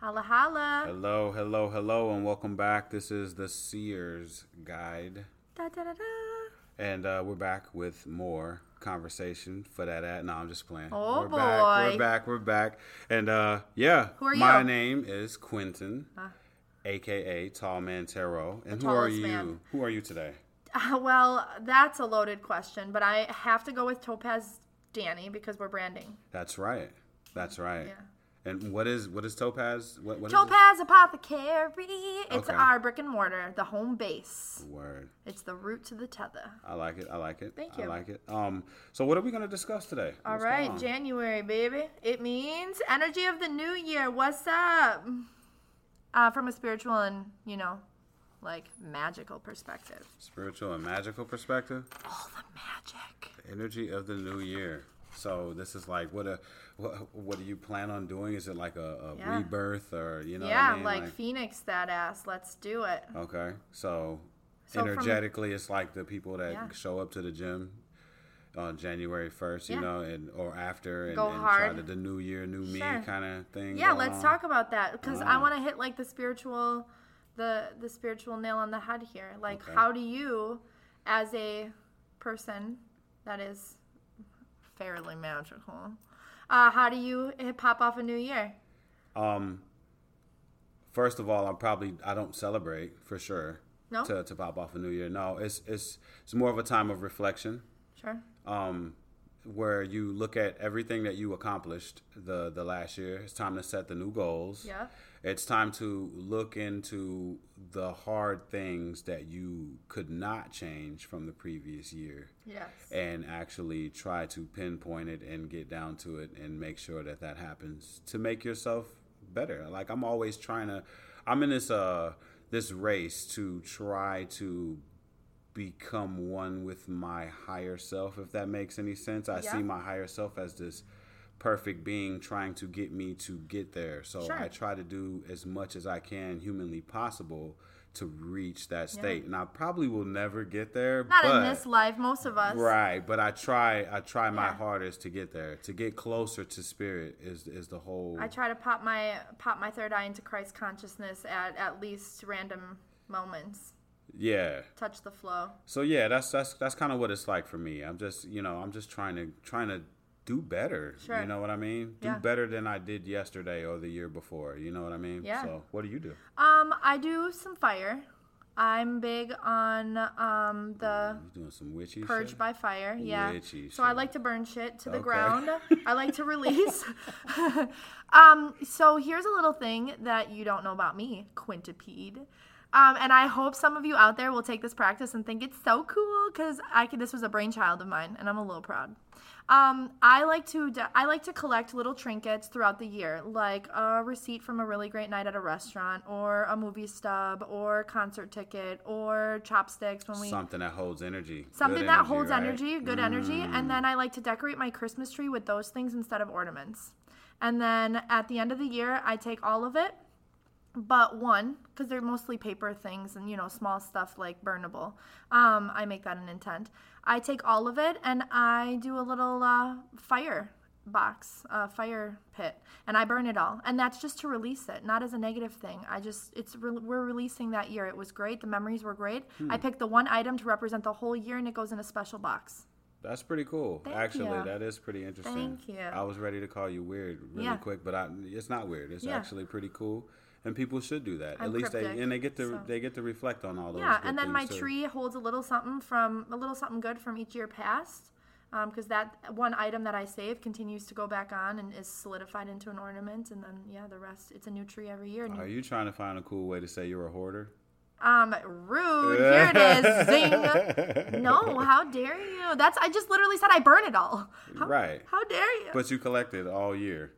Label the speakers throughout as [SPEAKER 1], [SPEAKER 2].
[SPEAKER 1] Holla holla.
[SPEAKER 2] Hello, hello, hello, and welcome back. This is the Seer's Guide,
[SPEAKER 1] Da, da, da, da.
[SPEAKER 2] and uh, we're back with more conversation for that ad. No, I'm just playing.
[SPEAKER 1] Oh,
[SPEAKER 2] we're Back,
[SPEAKER 1] boy.
[SPEAKER 2] we're back. We're back. And uh, yeah,
[SPEAKER 1] Who are
[SPEAKER 2] my
[SPEAKER 1] you?
[SPEAKER 2] name is Quentin,
[SPEAKER 1] Ah.
[SPEAKER 2] aka Tall Man Tarot. And who are you?
[SPEAKER 1] man.
[SPEAKER 2] Who are you today?
[SPEAKER 1] Uh, well, that's a loaded question, but I have to go with Topaz Danny because we're branding.
[SPEAKER 2] That's right. That's right.
[SPEAKER 1] Yeah.
[SPEAKER 2] And what is what is Topaz? What, what is?
[SPEAKER 1] Topaz Apothecary. It's
[SPEAKER 2] Okay.
[SPEAKER 1] our brick and mortar, the home base.
[SPEAKER 2] Word.
[SPEAKER 1] It's the root to the tether.
[SPEAKER 2] I like it. I like it.
[SPEAKER 1] Thank you.
[SPEAKER 2] I like it. Um. So what are we going to discuss today?
[SPEAKER 1] All
[SPEAKER 2] What's
[SPEAKER 1] right. January, baby. It means energy of the new year. What's up? Uh, from a spiritual and, you know, like magical perspective.
[SPEAKER 2] Spiritual and magical perspective.
[SPEAKER 1] All the magic.
[SPEAKER 2] Energy of the new year. So this is like what a what, what do you plan on doing? Is it like a, a
[SPEAKER 1] Yeah.
[SPEAKER 2] rebirth or you know?
[SPEAKER 1] yeah,
[SPEAKER 2] I mean?
[SPEAKER 1] like, Phoenix that ass. Let's do it.
[SPEAKER 2] okay, so,
[SPEAKER 1] So from-
[SPEAKER 2] energetically, it's like the people that
[SPEAKER 1] Yeah.
[SPEAKER 2] show up to the gym on January first, you
[SPEAKER 1] Yeah.
[SPEAKER 2] know, and or after, and,
[SPEAKER 1] Go
[SPEAKER 2] and
[SPEAKER 1] hard.
[SPEAKER 2] try to the new year, new me
[SPEAKER 1] Sure.
[SPEAKER 2] kind of thing.
[SPEAKER 1] Yeah, let's
[SPEAKER 2] on.
[SPEAKER 1] talk about that because I want to hit like the spiritual, the the spiritual nail on the head here. Like,
[SPEAKER 2] Okay.
[SPEAKER 1] how do you, as a person that is fairly magical, uh, how do you pop off a new year?
[SPEAKER 2] Um, first of all, I'm probably I don't celebrate for sure.
[SPEAKER 1] No?
[SPEAKER 2] To, to pop off a new year. No, it's it's it's more of a time of reflection.
[SPEAKER 1] Sure.
[SPEAKER 2] um, where you look at everything that you accomplished the the last year. It's time to set the new goals.
[SPEAKER 1] Yeah.
[SPEAKER 2] It's time to look into the hard things that you could not change from the previous year
[SPEAKER 1] Yes.
[SPEAKER 2] and actually try to pinpoint it and get down to it and make sure that that happens to make yourself better. Like I'm always trying to I'm in this uh this race to try to become one with my higher self if that makes any sense. I
[SPEAKER 1] Yeah.
[SPEAKER 2] see my higher self as this perfect being trying to get me to get there. So
[SPEAKER 1] Sure.
[SPEAKER 2] I try to do as much as I can humanly possible to reach that state. And I probably will never get there.
[SPEAKER 1] Not
[SPEAKER 2] but
[SPEAKER 1] in this life, most of us.
[SPEAKER 2] Right, but I try. I try my
[SPEAKER 1] Yeah.
[SPEAKER 2] hardest to get there. To get closer to spirit is is the whole.
[SPEAKER 1] I try to pop my pop my third eye into Christ consciousness at at least random moments.
[SPEAKER 2] yeah.
[SPEAKER 1] Touch the flow.
[SPEAKER 2] So yeah, that's that's that's kind of what it's like for me. I'm just you know I'm just trying to trying to do better.
[SPEAKER 1] Sure.
[SPEAKER 2] You know what I mean? Do better than I did yesterday or the year before. You know what I mean?
[SPEAKER 1] Yeah.
[SPEAKER 2] So what do you do?
[SPEAKER 1] Um, I do some fire. I'm big on um the
[SPEAKER 2] You doing some witchy
[SPEAKER 1] purge
[SPEAKER 2] shit?
[SPEAKER 1] by fire. Yeah.
[SPEAKER 2] Witchy
[SPEAKER 1] So I like to burn shit to the
[SPEAKER 2] Okay.
[SPEAKER 1] ground. I like to release. um, so here's a little thing that you don't know about me, quintipede. Um, and I hope some of you out there will take this practice and think it's so cool because I could, this was a brainchild of mine, and I'm a little proud. Um, I like to I like to collect little trinkets throughout the year, like a receipt from a really great night at a restaurant, or a movie stub, or concert ticket, or chopsticks when we
[SPEAKER 2] Something that holds energy.
[SPEAKER 1] something
[SPEAKER 2] Good
[SPEAKER 1] that
[SPEAKER 2] energy,
[SPEAKER 1] holds
[SPEAKER 2] right?
[SPEAKER 1] energy, good energy, and then I like to decorate my Christmas tree with those things instead of ornaments. And then at the end of the year, I take all of it, but one, because they're mostly paper things and you know small stuff like burnable. Um, I make that an intent. I take all of it and I do a little uh, fire box, uh, fire pit, and I burn it all. And that's just to release it, not as a negative thing. I just it's re- we're releasing that year. It was great. The memories were great.
[SPEAKER 2] Hmm.
[SPEAKER 1] I picked the one item to represent the whole year, and it goes in a special box.
[SPEAKER 2] That's pretty cool.
[SPEAKER 1] Thank
[SPEAKER 2] Actually,
[SPEAKER 1] you.
[SPEAKER 2] that is pretty interesting.
[SPEAKER 1] Thank you.
[SPEAKER 2] I was ready to call you weird really
[SPEAKER 1] Yeah.
[SPEAKER 2] quick, but I, it's not weird. It's
[SPEAKER 1] Yeah.
[SPEAKER 2] actually pretty cool, and people should do that.
[SPEAKER 1] I'm
[SPEAKER 2] At least
[SPEAKER 1] cryptic,
[SPEAKER 2] they and they get to
[SPEAKER 1] so-
[SPEAKER 2] they get to reflect on all those.
[SPEAKER 1] Yeah, and then my
[SPEAKER 2] too.
[SPEAKER 1] tree holds a little something from a little something good from each year past, because that one item that I save continues to go back on and is solidified into an ornament, and then yeah, the rest it's a new tree every year.
[SPEAKER 2] Are you trying to find a cool way to say you're a hoarder?
[SPEAKER 1] um, rude. Here it is. Zing. No, how dare you? That's I just literally said I burn it all. How,
[SPEAKER 2] Right.
[SPEAKER 1] How dare you?
[SPEAKER 2] But you collected all year.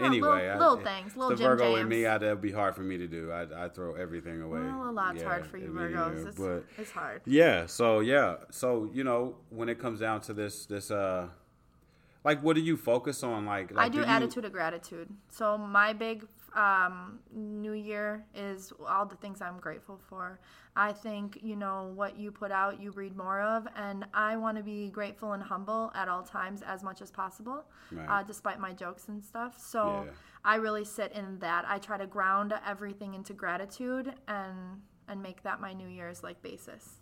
[SPEAKER 1] Yeah,
[SPEAKER 2] anyway,
[SPEAKER 1] little, little
[SPEAKER 2] it-
[SPEAKER 1] things, little
[SPEAKER 2] the Virgo
[SPEAKER 1] Jams.
[SPEAKER 2] in me, I, that'd be hard for me to do. I I throw everything away.
[SPEAKER 1] well, a lot's
[SPEAKER 2] Yeah,
[SPEAKER 1] hard for you Virgos. It's,
[SPEAKER 2] but
[SPEAKER 1] it's hard.
[SPEAKER 2] Yeah. So yeah. So you know, when it comes down to this, this uh, like, what do you focus on? Like, like
[SPEAKER 1] I do,
[SPEAKER 2] you-
[SPEAKER 1] attitude of gratitude. So my big um, New Year is all the things I'm grateful for. I think you know what you put out, you read more of, and I want to be grateful and humble at all times as much as possible,
[SPEAKER 2] Right.
[SPEAKER 1] uh, despite my jokes and stuff. So
[SPEAKER 2] Yeah.
[SPEAKER 1] I really sit in that. I try to ground everything into gratitude and and make that my New Year's like basis.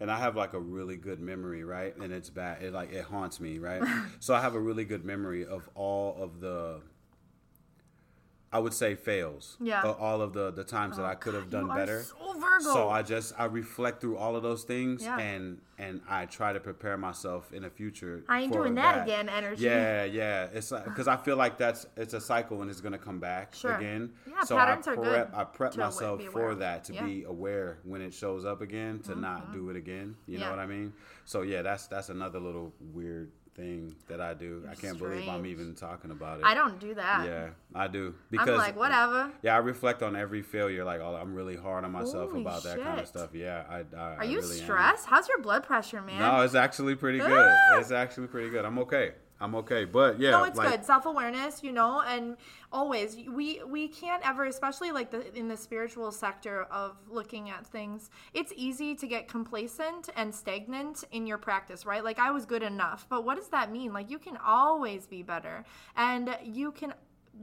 [SPEAKER 2] and I have like a really good memory, right? And it's bad. It like it haunts me, right? so I have a really good memory of all of the I would say fails.
[SPEAKER 1] Yeah.
[SPEAKER 2] Uh, all of the the times that I could have done
[SPEAKER 1] are
[SPEAKER 2] better.
[SPEAKER 1] so Virgo.
[SPEAKER 2] So I just I reflect through all of those things
[SPEAKER 1] Yeah.
[SPEAKER 2] and and I try to prepare myself in the future.
[SPEAKER 1] I ain't doing that again, energy.
[SPEAKER 2] Yeah, yeah. It's because I feel like that's it's a cycle and it's gonna come back
[SPEAKER 1] Sure.
[SPEAKER 2] again.
[SPEAKER 1] Yeah,
[SPEAKER 2] so
[SPEAKER 1] patterns
[SPEAKER 2] I
[SPEAKER 1] are
[SPEAKER 2] prep
[SPEAKER 1] good
[SPEAKER 2] I prep myself for that to
[SPEAKER 1] Yeah. Mm-hmm.
[SPEAKER 2] be aware when it shows up again to not do it again. You know what I mean? So yeah, that's that's another little weird thing that I do. I can't believe I'm even talking about it.
[SPEAKER 1] I don't do that.
[SPEAKER 2] Yeah, I do because I'm
[SPEAKER 1] like whatever.
[SPEAKER 2] yeah, I reflect on every failure. Like, oh, I'm really hard on myself
[SPEAKER 1] Holy
[SPEAKER 2] about that kind of stuff. Yeah, I. I
[SPEAKER 1] Are you
[SPEAKER 2] really am.
[SPEAKER 1] stressed? How's your blood pressure, man?
[SPEAKER 2] No, it's actually pretty good.
[SPEAKER 1] Ah!
[SPEAKER 2] It's actually pretty good. I'm okay. I'm okay. But yeah,
[SPEAKER 1] no, it's
[SPEAKER 2] like,
[SPEAKER 1] good. Self awareness, you know, and always we we can't ever, especially like the in the spiritual sector of looking at things. It's easy to get complacent and stagnant in your practice, right? Like I was good enough, but what does that mean? Like you can always be better, and you can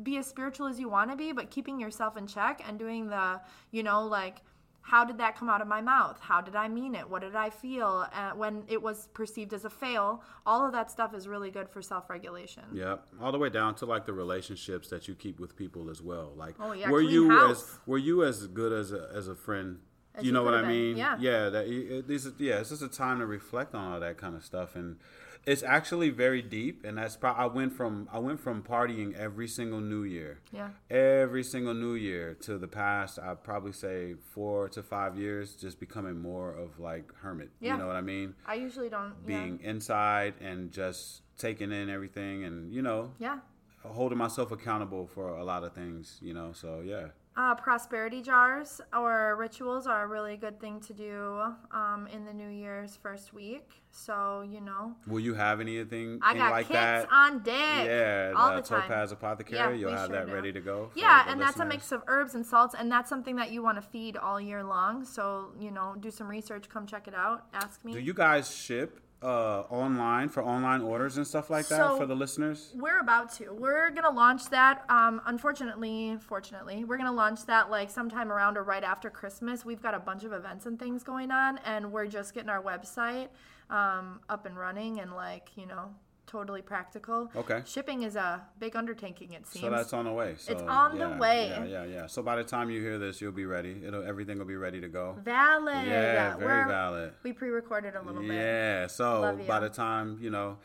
[SPEAKER 1] be as spiritual as you want to be, but keeping yourself in check and doing the, you know, like how did that come out of my mouth? How did I mean it? What did I feel uh, when it was perceived as a fail? All of that stuff is really good for self regulation.
[SPEAKER 2] Yeah, all the way down to like the relationships that you keep with people as well. Like,
[SPEAKER 1] Oh, yeah,
[SPEAKER 2] were you
[SPEAKER 1] house.
[SPEAKER 2] as were you as good as a as a friend?
[SPEAKER 1] As
[SPEAKER 2] you
[SPEAKER 1] you
[SPEAKER 2] know what I
[SPEAKER 1] could've been,
[SPEAKER 2] mean?
[SPEAKER 1] yeah.
[SPEAKER 2] Yeah. That it, this is yeah. It's just a time to reflect on all that kind of stuff, and it's actually very deep. And that's pro- I went from I went from partying every single New Year.
[SPEAKER 1] Yeah.
[SPEAKER 2] Every single New Year to the past, I'd probably say four to five years, just becoming more of like hermit.
[SPEAKER 1] Yeah.
[SPEAKER 2] You know what I mean?
[SPEAKER 1] I usually don't. Yeah.
[SPEAKER 2] Being inside and just taking in everything, and you know,
[SPEAKER 1] yeah.
[SPEAKER 2] holding myself accountable for a lot of things, you know. So yeah,
[SPEAKER 1] Uh, prosperity jars or rituals are a really good thing to do um, in the New Year's first week. So, you know,
[SPEAKER 2] will you have anything
[SPEAKER 1] I got
[SPEAKER 2] like
[SPEAKER 1] kits
[SPEAKER 2] that?
[SPEAKER 1] on deck.
[SPEAKER 2] Yeah,
[SPEAKER 1] all
[SPEAKER 2] the,
[SPEAKER 1] the time.
[SPEAKER 2] Topaz Apothecary.
[SPEAKER 1] Yeah,
[SPEAKER 2] You'll have
[SPEAKER 1] sure
[SPEAKER 2] that
[SPEAKER 1] do.
[SPEAKER 2] ready to go.
[SPEAKER 1] Yeah, and that's a mix of herbs and salts, and that's something that you want to feed all year long. So, you know, do some research, come check it out, ask me.
[SPEAKER 2] Do you guys ship uh, online for online orders and stuff like that
[SPEAKER 1] So-
[SPEAKER 2] for the listeners?
[SPEAKER 1] We're about to. We're gonna launch that. Um, unfortunately, fortunately, we're gonna launch that like sometime around or right after Christmas. We've got a bunch of events and things going on, and we're just getting our website um, up and running and like you know totally practical.
[SPEAKER 2] Okay.
[SPEAKER 1] Shipping is a big undertaking. It seems.
[SPEAKER 2] So that's on the way. So,
[SPEAKER 1] on the way.
[SPEAKER 2] Yeah, yeah, yeah. So by the time you hear this, you'll be ready. It'll everything will be ready to go.
[SPEAKER 1] valid.
[SPEAKER 2] Yeah, very
[SPEAKER 1] We're-
[SPEAKER 2] valid.
[SPEAKER 1] We pre-recorded a little bit.
[SPEAKER 2] Yeah. So by the time you know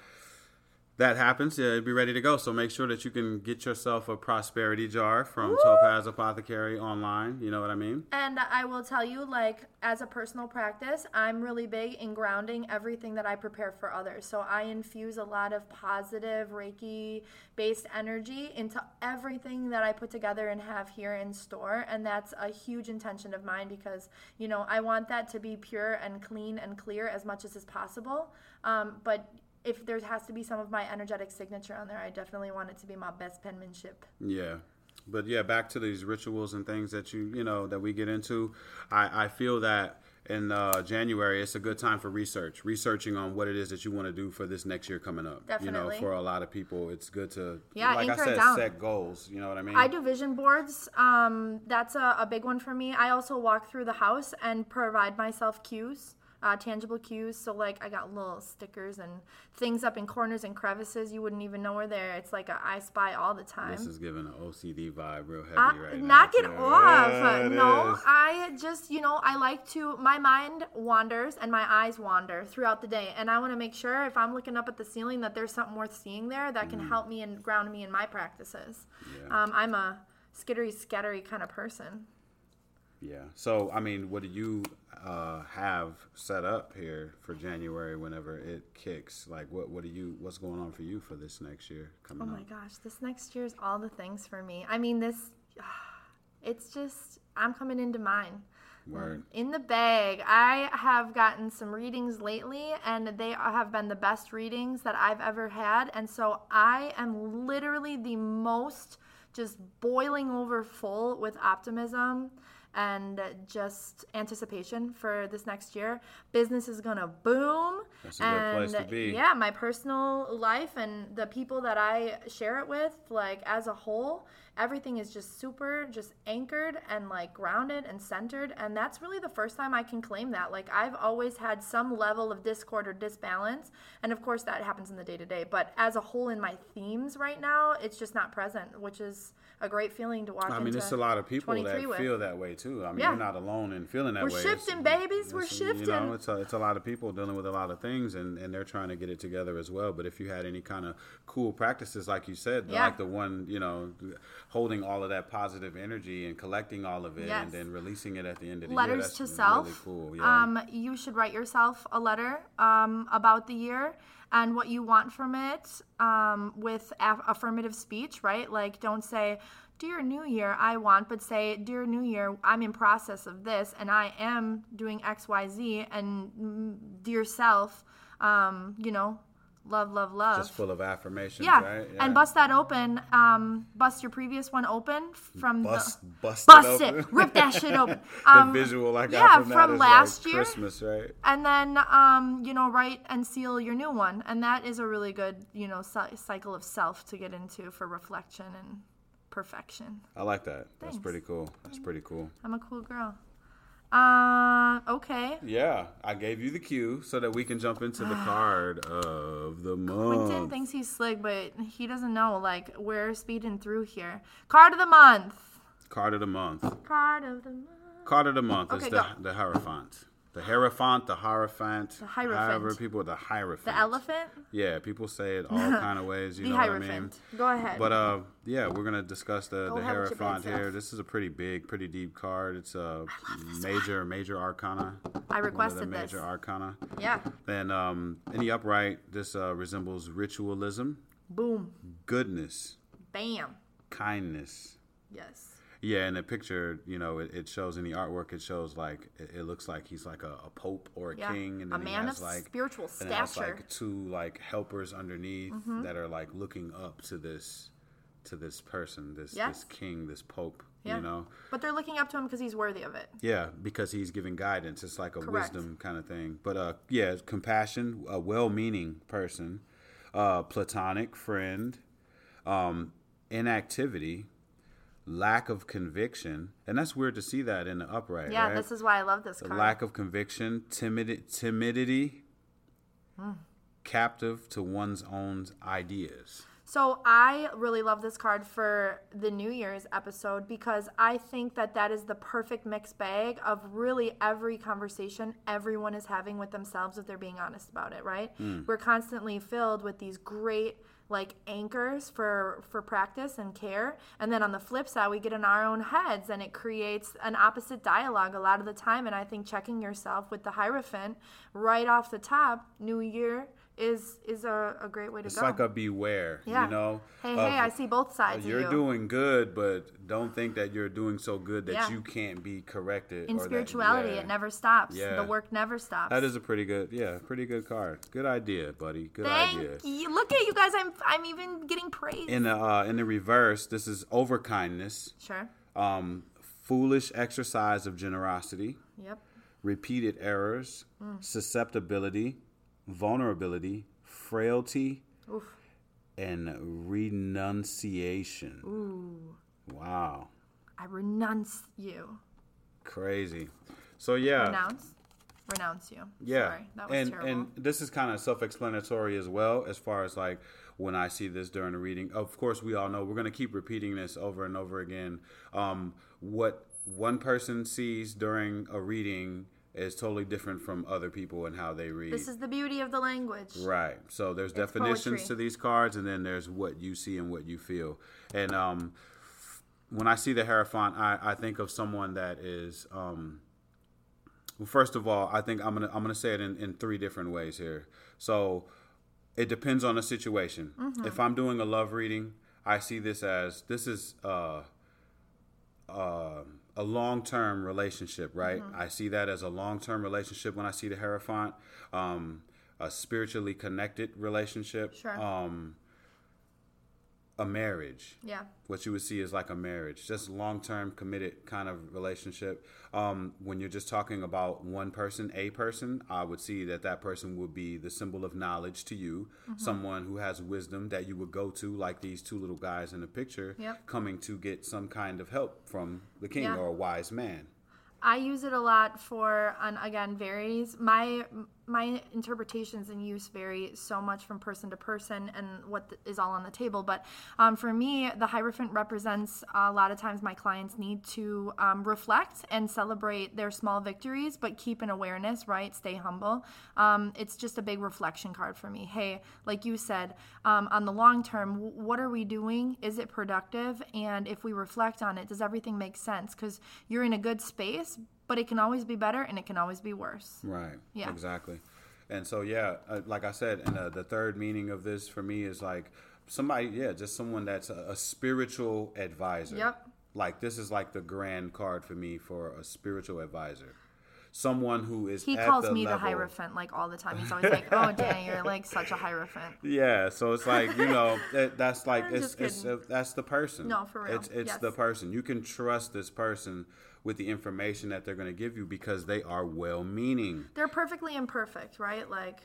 [SPEAKER 2] that happens, yeah, it'll be ready to go. So make sure that you can get yourself a prosperity jar from Topaz Apothecary online. You know what I mean?
[SPEAKER 1] And I will tell you, like, as a personal practice, I'm really big in grounding everything that I prepare for others. So I infuse a lot of positive Reiki based energy into everything that I put together and have here in store. And that's a huge intention of mine because, you know, I want that to be pure and clean and clear as much as is possible. Um, but if there has to be some of my energetic signature on there, I definitely want it to be my best penmanship.
[SPEAKER 2] Yeah. But yeah, back to these rituals and things that you you know that we get into. I, I feel that in uh, January it's a good time for research, researching on what it is that you want to do for this next year coming up. You
[SPEAKER 1] Definitely.
[SPEAKER 2] know, for a lot of people, it's good to
[SPEAKER 1] Yeah,
[SPEAKER 2] like I
[SPEAKER 1] anchor it
[SPEAKER 2] said,
[SPEAKER 1] down.
[SPEAKER 2] set goals. You know what I mean?
[SPEAKER 1] I do vision boards. Um, that's a, a big one for me. I also walk through the house and provide myself cues, uh, tangible cues. So, like, I got little stickers and things up in corners and crevices you wouldn't even know were there. It's like a I spy all the time.
[SPEAKER 2] This is giving an OCD vibe real heavy
[SPEAKER 1] I-
[SPEAKER 2] right now.
[SPEAKER 1] knock it off.
[SPEAKER 2] Yeah,
[SPEAKER 1] no,
[SPEAKER 2] is.
[SPEAKER 1] I just, you know, I like to, my mind wanders and my eyes wander throughout the day. And I want to make sure if I'm looking up at the ceiling that there's something worth seeing there that can help me and ground me in my practices.
[SPEAKER 2] Mm. Yeah.
[SPEAKER 1] Um, I'm a skittery, scattery kind of person.
[SPEAKER 2] Yeah. So, I mean, what do you uh, have set up here for January whenever it kicks? Like, what what do you what's going on for you for this next year coming
[SPEAKER 1] Oh
[SPEAKER 2] up?
[SPEAKER 1] my gosh, this next year is all the things for me. I mean, this, it's just, I'm coming into mine.
[SPEAKER 2] Word.
[SPEAKER 1] In the bag. I have gotten some readings lately, and they have been the best readings that I've ever had. And so I am literally the most just boiling over full with optimism and just anticipation for this next year. Business is gonna boom.
[SPEAKER 2] That's a good place
[SPEAKER 1] and
[SPEAKER 2] to be.
[SPEAKER 1] yeah, my personal life and the people that I share it with, like as a whole, everything is just super just anchored and like grounded and centered and that's really the first time i can claim that like i've always had some level of discord or disbalance and of course that happens in the day to day but as a whole in my themes right now it's just not present which is a great feeling to walk
[SPEAKER 2] I mean, it's a lot of people that
[SPEAKER 1] with.
[SPEAKER 2] feel that way too. I mean,
[SPEAKER 1] Yeah.
[SPEAKER 2] you're not alone in feeling that
[SPEAKER 1] We're
[SPEAKER 2] way.
[SPEAKER 1] shifting, babies. We're
[SPEAKER 2] it's- You know, it's a, it's a lot of people dealing with a lot of things, and, and they're trying to get it together as well. But if you had any kind of cool practices, like you said,
[SPEAKER 1] Yeah.
[SPEAKER 2] like the one, you know, holding all of that positive energy and collecting all of it,
[SPEAKER 1] Yes.
[SPEAKER 2] and then releasing it at the end of the year,
[SPEAKER 1] letters to
[SPEAKER 2] really
[SPEAKER 1] self.
[SPEAKER 2] cool. Yeah.
[SPEAKER 1] Um, you should write yourself a letter um, about the year and what you want from it um, with aff- affirmative speech, right? Like, don't say, Dear New Year, I want, but say, Dear New Year, I'm in process of this and I am doing X, Y, Z, and dear self, um, you know, love, love, love.
[SPEAKER 2] Just full of affirmations,
[SPEAKER 1] yeah.
[SPEAKER 2] right?
[SPEAKER 1] and bust that open. Um, bust your previous one open from
[SPEAKER 2] bust,
[SPEAKER 1] the
[SPEAKER 2] bust,
[SPEAKER 1] bust
[SPEAKER 2] it,
[SPEAKER 1] it, rip that shit open.
[SPEAKER 2] the
[SPEAKER 1] Um,
[SPEAKER 2] visual I got
[SPEAKER 1] yeah,
[SPEAKER 2] from, that
[SPEAKER 1] from last
[SPEAKER 2] like
[SPEAKER 1] year.
[SPEAKER 2] Christmas, right?
[SPEAKER 1] and then um, you know write and seal your new one and that is a really good you know cy- cycle of self to get into for reflection and perfection
[SPEAKER 2] I like that. That's pretty cool. That's pretty cool.
[SPEAKER 1] i'm a cool girl uh, okay
[SPEAKER 2] Yeah, I gave you the cue so that we can jump into the card of the month.
[SPEAKER 1] quentin thinks he's slick but he doesn't know like we're speeding through here card of the month
[SPEAKER 2] Card of the month.
[SPEAKER 1] card of the month
[SPEAKER 2] Card of the month is
[SPEAKER 1] Okay,
[SPEAKER 2] the
[SPEAKER 1] go.
[SPEAKER 2] the Hierophant. The Hierophant, the Hierophant.
[SPEAKER 1] The Hierophant.
[SPEAKER 2] However, people the Hierophant.
[SPEAKER 1] the elephant
[SPEAKER 2] Yeah, people say it all kind of ways. You
[SPEAKER 1] the
[SPEAKER 2] know what I mean?
[SPEAKER 1] go ahead
[SPEAKER 2] But uh, yeah, we're gonna discuss the
[SPEAKER 1] Go
[SPEAKER 2] the
[SPEAKER 1] ahead with your bad
[SPEAKER 2] Hierophant here. This is a pretty big, pretty deep card. It's a major, major arcana.
[SPEAKER 1] i
[SPEAKER 2] One of the
[SPEAKER 1] requested this
[SPEAKER 2] major arcana.
[SPEAKER 1] yeah
[SPEAKER 2] Then um, in the upright, this uh, resembles ritualism,
[SPEAKER 1] boom
[SPEAKER 2] goodness,
[SPEAKER 1] bam
[SPEAKER 2] kindness.
[SPEAKER 1] yes
[SPEAKER 2] Yeah, in the picture, you know, it, it shows in the artwork. It shows like it, it looks like he's like a, a pope or a
[SPEAKER 1] Yeah.
[SPEAKER 2] king, and
[SPEAKER 1] A
[SPEAKER 2] then he
[SPEAKER 1] man
[SPEAKER 2] has
[SPEAKER 1] of
[SPEAKER 2] like
[SPEAKER 1] spiritual
[SPEAKER 2] has
[SPEAKER 1] stature. Mm-hmm.
[SPEAKER 2] like two like helpers underneath that are like looking up to this to this person, this
[SPEAKER 1] Yes.
[SPEAKER 2] this king, this pope.
[SPEAKER 1] Yeah.
[SPEAKER 2] You know,
[SPEAKER 1] but they're looking up to him because he's worthy of it
[SPEAKER 2] yeah, because he's giving guidance. It's like a
[SPEAKER 1] Correct.
[SPEAKER 2] wisdom kind of thing. But uh, yeah, compassion, a well-meaning person, uh, platonic friend, um, inactivity, lack of conviction, and that's weird to see that in the upright.
[SPEAKER 1] yeah
[SPEAKER 2] right?
[SPEAKER 1] this is why i love this
[SPEAKER 2] lack of conviction, timid, timidity,
[SPEAKER 1] Hmm.
[SPEAKER 2] captive to one's own ideas.
[SPEAKER 1] So I really love this card for the New Year's episode because I think that that is the perfect mixed bag of really every conversation everyone is having with themselves if they're being honest about it, right? We're constantly filled with these great like anchors for for practice and care. And then on the flip side we get in our own heads and it creates an opposite dialogue a lot of the time. And i think checking yourself with the hierophant right off the top new year is is a, a great way to
[SPEAKER 2] It's
[SPEAKER 1] go It's
[SPEAKER 2] like a beware,
[SPEAKER 1] yeah.
[SPEAKER 2] you know.
[SPEAKER 1] Hey, hey, I see both sides
[SPEAKER 2] You're
[SPEAKER 1] you.
[SPEAKER 2] doing good, but don't think that you're doing so good that
[SPEAKER 1] Yeah.
[SPEAKER 2] you can't be corrected.
[SPEAKER 1] In
[SPEAKER 2] or that-
[SPEAKER 1] spirituality,
[SPEAKER 2] yeah.
[SPEAKER 1] it never stops.
[SPEAKER 2] Yeah.
[SPEAKER 1] The work never stops.
[SPEAKER 2] That is a pretty good, yeah, pretty good card. Good idea, buddy. Good
[SPEAKER 1] Thank
[SPEAKER 2] idea.
[SPEAKER 1] you. Look at you guys. I'm I'm even getting praise.
[SPEAKER 2] In the uh, in the reverse, this is over kindness,
[SPEAKER 1] sure.
[SPEAKER 2] um, foolish exercise of generosity,
[SPEAKER 1] Yep.
[SPEAKER 2] repeated errors,
[SPEAKER 1] Mm.
[SPEAKER 2] susceptibility, vulnerability, frailty,
[SPEAKER 1] Oof.
[SPEAKER 2] and renunciation.
[SPEAKER 1] Ooh.
[SPEAKER 2] Wow,
[SPEAKER 1] I renounce you.
[SPEAKER 2] crazy. So yeah,
[SPEAKER 1] Renounce. Renounce you.
[SPEAKER 2] Yeah,
[SPEAKER 1] Sorry, that was
[SPEAKER 2] and
[SPEAKER 1] terrible.
[SPEAKER 2] and this is kind of self-explanatory as well, as far as like when I see this during a reading. Of course, we all know we're going to keep repeating this over and over again. Um, what one person sees during a reading is totally different from other people and how they read.
[SPEAKER 1] this is the beauty of the language.
[SPEAKER 2] Right. So there's definitions
[SPEAKER 1] poetry.
[SPEAKER 2] to these cards, and then there's what you see and what you feel. And um, when I see the Hierophant, I, I think of someone that is. Um, well, first of all, I think I'm gonna I'm gonna say it in, in three different ways here. So it depends on the situation. If I'm doing a love reading, I see this as this is uh, uh, a long term relationship, right? I see that as a long term relationship when I see the Hierophant, um, a spiritually connected relationship.
[SPEAKER 1] Sure.
[SPEAKER 2] Um, a marriage.
[SPEAKER 1] Yeah.
[SPEAKER 2] What you would see is like a marriage, just long term committed kind of relationship. Um, when you're just talking about one person, a person, I would see that that person would be the symbol of knowledge to you,
[SPEAKER 1] Mm-hmm.
[SPEAKER 2] someone who has wisdom that you would go to, like these two little guys in the picture,
[SPEAKER 1] Yep.
[SPEAKER 2] coming to get some kind of help from the king
[SPEAKER 1] Yeah.
[SPEAKER 2] or a wise man.
[SPEAKER 1] I use it a lot for, and again, varies. My my interpretations and use vary so much from person to person and what th- is all on the table. But um, for me, the Hierophant represents a lot of times my clients need to um, reflect and celebrate their small victories, but keep an awareness, right? Stay humble. Um, it's just a big reflection card for me. Hey, like you said, um, on the long term, w- what are we doing? Is it productive? And if we reflect on it, does everything make sense? Because you're in a good space, but it can always be better and it can always be worse.
[SPEAKER 2] Right.
[SPEAKER 1] Yeah.
[SPEAKER 2] Exactly. And so, yeah, uh, like I said, and uh, the third meaning of this for me is like somebody, yeah, just someone that's a, a spiritual advisor.
[SPEAKER 1] Yep.
[SPEAKER 2] Like this is like the grand card for me for a spiritual advisor. Someone who is
[SPEAKER 1] He calls
[SPEAKER 2] the
[SPEAKER 1] me the
[SPEAKER 2] level-
[SPEAKER 1] Hierophant like all the time. He's always like, "Oh, dang, you're like such a Hierophant."
[SPEAKER 2] Yeah, so it's like you know that, that's like
[SPEAKER 1] I'm
[SPEAKER 2] it's, it's uh, that's the person.
[SPEAKER 1] No, for real.
[SPEAKER 2] It's it's
[SPEAKER 1] Yes.
[SPEAKER 2] the person. You can trust this person with the information that they're going to give you because they are well-meaning.
[SPEAKER 1] They're perfectly imperfect, right? Like,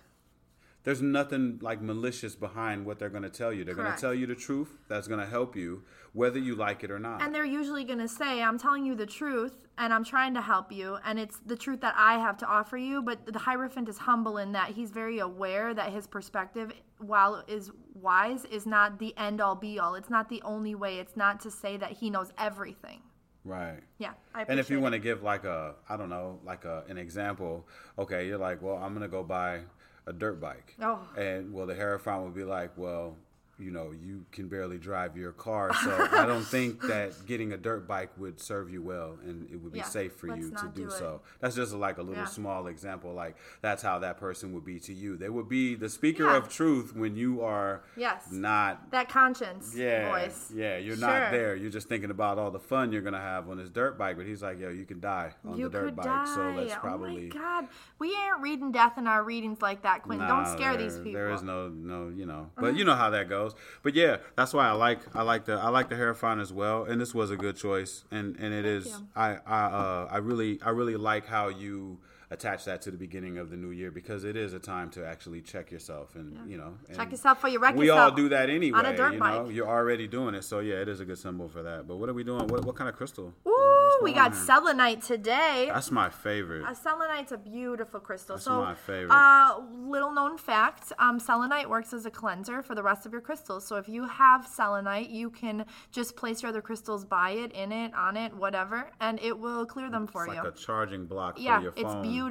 [SPEAKER 2] There's nothing like malicious behind what they're going to tell you. They're going to tell you the truth. That's going to help you, whether you like it or not.
[SPEAKER 1] and they're usually going to say, "I'm telling you the truth, and I'm trying to help you, and it's the truth that I have to offer you." But the Hierophant is humble in that he's very aware that his perspective, while is wise, is not the end all be all. It's not the only way. It's not to say that he knows everything.
[SPEAKER 2] Right.
[SPEAKER 1] Yeah, I
[SPEAKER 2] And if you want to give like a, I don't know, like a, an example, okay, you're like, well, I'm gonna go buy a dirt bike,
[SPEAKER 1] Oh.
[SPEAKER 2] and well, the Hierophant would be like, well, you know, you can barely drive your car, so I don't think that getting a dirt bike would serve you well, and it would be
[SPEAKER 1] Yeah,
[SPEAKER 2] safe for you to do
[SPEAKER 1] do
[SPEAKER 2] so. That's just like a little
[SPEAKER 1] Yeah.
[SPEAKER 2] small example, like that's how that person would be to you. They would be the speaker
[SPEAKER 1] Yeah.
[SPEAKER 2] of truth when you are
[SPEAKER 1] Yes.
[SPEAKER 2] not
[SPEAKER 1] that conscience
[SPEAKER 2] yeah,
[SPEAKER 1] voice.
[SPEAKER 2] Yeah, you're
[SPEAKER 1] Sure.
[SPEAKER 2] not there. You're just thinking about all the fun you're gonna have on this dirt bike. But he's like, yo, you can die on
[SPEAKER 1] You
[SPEAKER 2] the dirt bike.
[SPEAKER 1] die.
[SPEAKER 2] So let's
[SPEAKER 1] Oh
[SPEAKER 2] probably.
[SPEAKER 1] my god, we aren't reading death in our readings like that, Quinn. Don't scare these people.
[SPEAKER 2] There is no, no, you know, but uh-huh. you know how that goes. But yeah, that's why I like, I like the, I like the Hierophant as well, and this was a good choice, and and it is,
[SPEAKER 1] you.
[SPEAKER 2] I, I, uh, I really, I really like how you attach that to the beginning of the new year because it is a time to actually check yourself and you know
[SPEAKER 1] Check yourself for your wreck
[SPEAKER 2] we all do that anyway
[SPEAKER 1] on a dirt
[SPEAKER 2] you
[SPEAKER 1] bike.
[SPEAKER 2] know you're already doing it so yeah it is a good symbol for that but what are we doing what, what kind of crystal
[SPEAKER 1] Ooh, we got selenite today.
[SPEAKER 2] that's my favorite
[SPEAKER 1] Uh, selenite's a beautiful crystal.
[SPEAKER 2] That's
[SPEAKER 1] so,
[SPEAKER 2] my favorite.
[SPEAKER 1] Uh, little known fact: um, selenite works as a cleanser for the rest of your crystals. So if you have selenite, you can just place your other crystals by it, in it, on it, whatever, and it will clear them for
[SPEAKER 2] it's
[SPEAKER 1] you.
[SPEAKER 2] like a charging block
[SPEAKER 1] yeah,
[SPEAKER 2] for your phone
[SPEAKER 1] it's beautiful.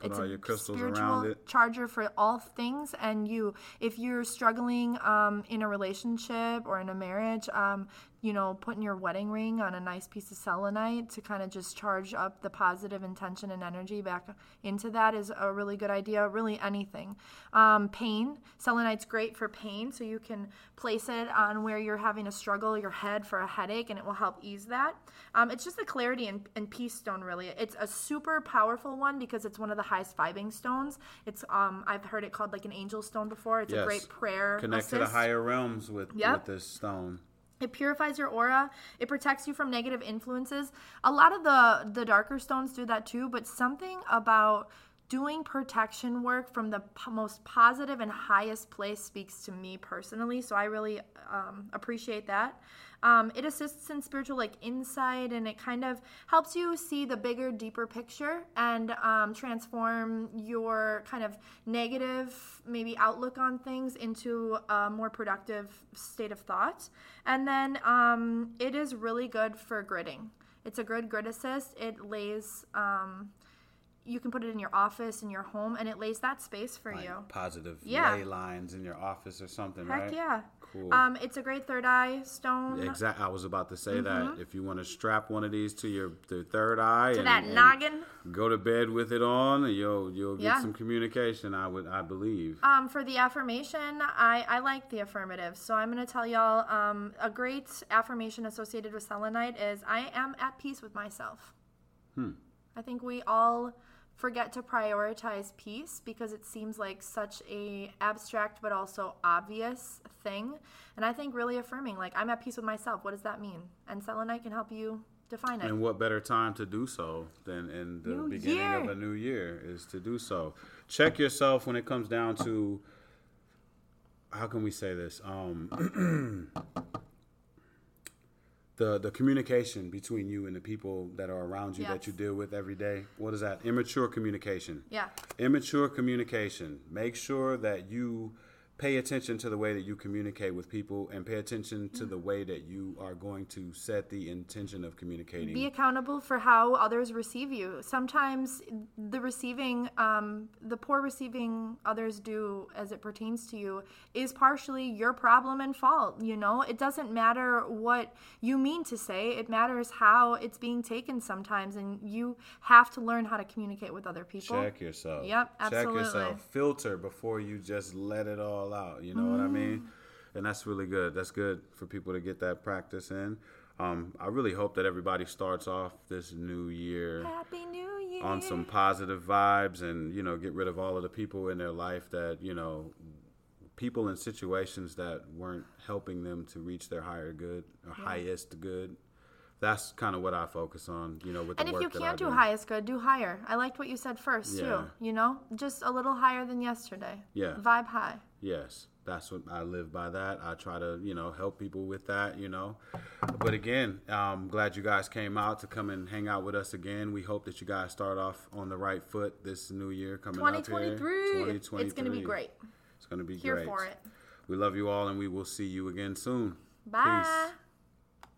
[SPEAKER 2] Put
[SPEAKER 1] it's
[SPEAKER 2] all
[SPEAKER 1] a
[SPEAKER 2] your crystals
[SPEAKER 1] spiritual
[SPEAKER 2] around it.
[SPEAKER 1] charger for all things. And you, if you're struggling um, in a relationship or in a marriage, um, you know, putting your wedding ring on a nice piece of selenite to kind of just charge up the positive intention and energy back into that is a really good idea. Really, anything. Um, pain. Selenite's great for pain, so you can place it on where you're having a struggle, your head for a headache, and it will help ease that. Um, it's just a clarity and, and peace stone, really. It's a super powerful one because it's one of the highest vibing stones. It's um, I've heard it called like an angel stone before. It's a great prayer.
[SPEAKER 2] connect to the higher realms with
[SPEAKER 1] Yep.
[SPEAKER 2] with this stone
[SPEAKER 1] It purifies your aura. It protects you from negative influences. A lot of the the darker stones do that too, but something about doing protection work from the p- most positive and highest place speaks to me personally. So I really um, appreciate that. Um, it assists in spiritual like insight, and it kind of helps you see the bigger, deeper picture and um, transform your kind of negative maybe outlook on things into a more productive state of thought. And then um, it is really good for gridding. It's a good grid assist. It lays. Um, you can put it in your office, in your home, and it lays that space for
[SPEAKER 2] like
[SPEAKER 1] you.
[SPEAKER 2] positive
[SPEAKER 1] Yeah.
[SPEAKER 2] ley lines in your office or something
[SPEAKER 1] Heck
[SPEAKER 2] right
[SPEAKER 1] yeah.
[SPEAKER 2] Cool.
[SPEAKER 1] Um, it's a great third eye stone.
[SPEAKER 2] Exactly. I was about to say that if you want to strap one of these to your third eye
[SPEAKER 1] Mm-hmm. To
[SPEAKER 2] and,
[SPEAKER 1] that
[SPEAKER 2] and
[SPEAKER 1] noggin.
[SPEAKER 2] go to bed with it on, you'll you'll get
[SPEAKER 1] Yeah.
[SPEAKER 2] some communication. I would I believe.
[SPEAKER 1] Um, for the affirmation, I, I like the affirmative. So I'm going to tell y'all um, a great affirmation associated with selenite is I am at peace with myself.
[SPEAKER 2] Hmm.
[SPEAKER 1] I think we all forget to prioritize peace because it seems like such a abstract but also obvious thing. And I think really affirming, like I'm at peace with myself. What does that mean? And selenite can help you define it.
[SPEAKER 2] And what better time to do so than in the
[SPEAKER 1] New
[SPEAKER 2] beginning
[SPEAKER 1] year.
[SPEAKER 2] of a new year is to do so. Check yourself when it comes down to how can we say this? Um, the the communication between you and the people that are around you that you deal with every day. What is that? Immature communication.
[SPEAKER 1] yeah.
[SPEAKER 2] Immature communication. Make sure that you pay attention to the way that you communicate with people and pay attention to the way that you are going to set the intention of communicating.
[SPEAKER 1] Be accountable for how others receive you. Sometimes the receiving, um, the poor receiving others do as it pertains to you is partially your problem and fault. You know, it doesn't matter what you mean to say, it matters how it's being taken sometimes. And you have to learn how to communicate with other people.
[SPEAKER 2] Check yourself.
[SPEAKER 1] Yep,
[SPEAKER 2] Check
[SPEAKER 1] absolutely.
[SPEAKER 2] yourself. Filter before you just let it all out. You know what I mean?
[SPEAKER 1] Mm.
[SPEAKER 2] And that's really good. That's good for people to get that practice in. Um, I really hope that everybody starts off this new year
[SPEAKER 1] Happy New Year.
[SPEAKER 2] on some positive vibes and, you know, get rid of all of the people in their life that, you know, people in situations that weren't helping them to reach their higher good or highest good. That's kind of what I focus on, you know, with
[SPEAKER 1] And
[SPEAKER 2] the
[SPEAKER 1] if
[SPEAKER 2] work
[SPEAKER 1] you
[SPEAKER 2] that I
[SPEAKER 1] can't do
[SPEAKER 2] do.
[SPEAKER 1] highest good, do higher. I liked what you said first
[SPEAKER 2] Yeah.
[SPEAKER 1] too. You know, just a little higher than yesterday.
[SPEAKER 2] Yeah.
[SPEAKER 1] Vibe high.
[SPEAKER 2] Yes, that's what I live by. That I try to, you know, help people with that. You know, but again, I'm glad you guys came out to come and hang out with us again. We hope that you guys start off on the right foot this new year coming up here.
[SPEAKER 1] 2023. It's going to be great.
[SPEAKER 2] It's going to be
[SPEAKER 1] Here
[SPEAKER 2] great.
[SPEAKER 1] Here for it.
[SPEAKER 2] We love you all, and we will see you again soon.
[SPEAKER 1] Bye.
[SPEAKER 2] Peace.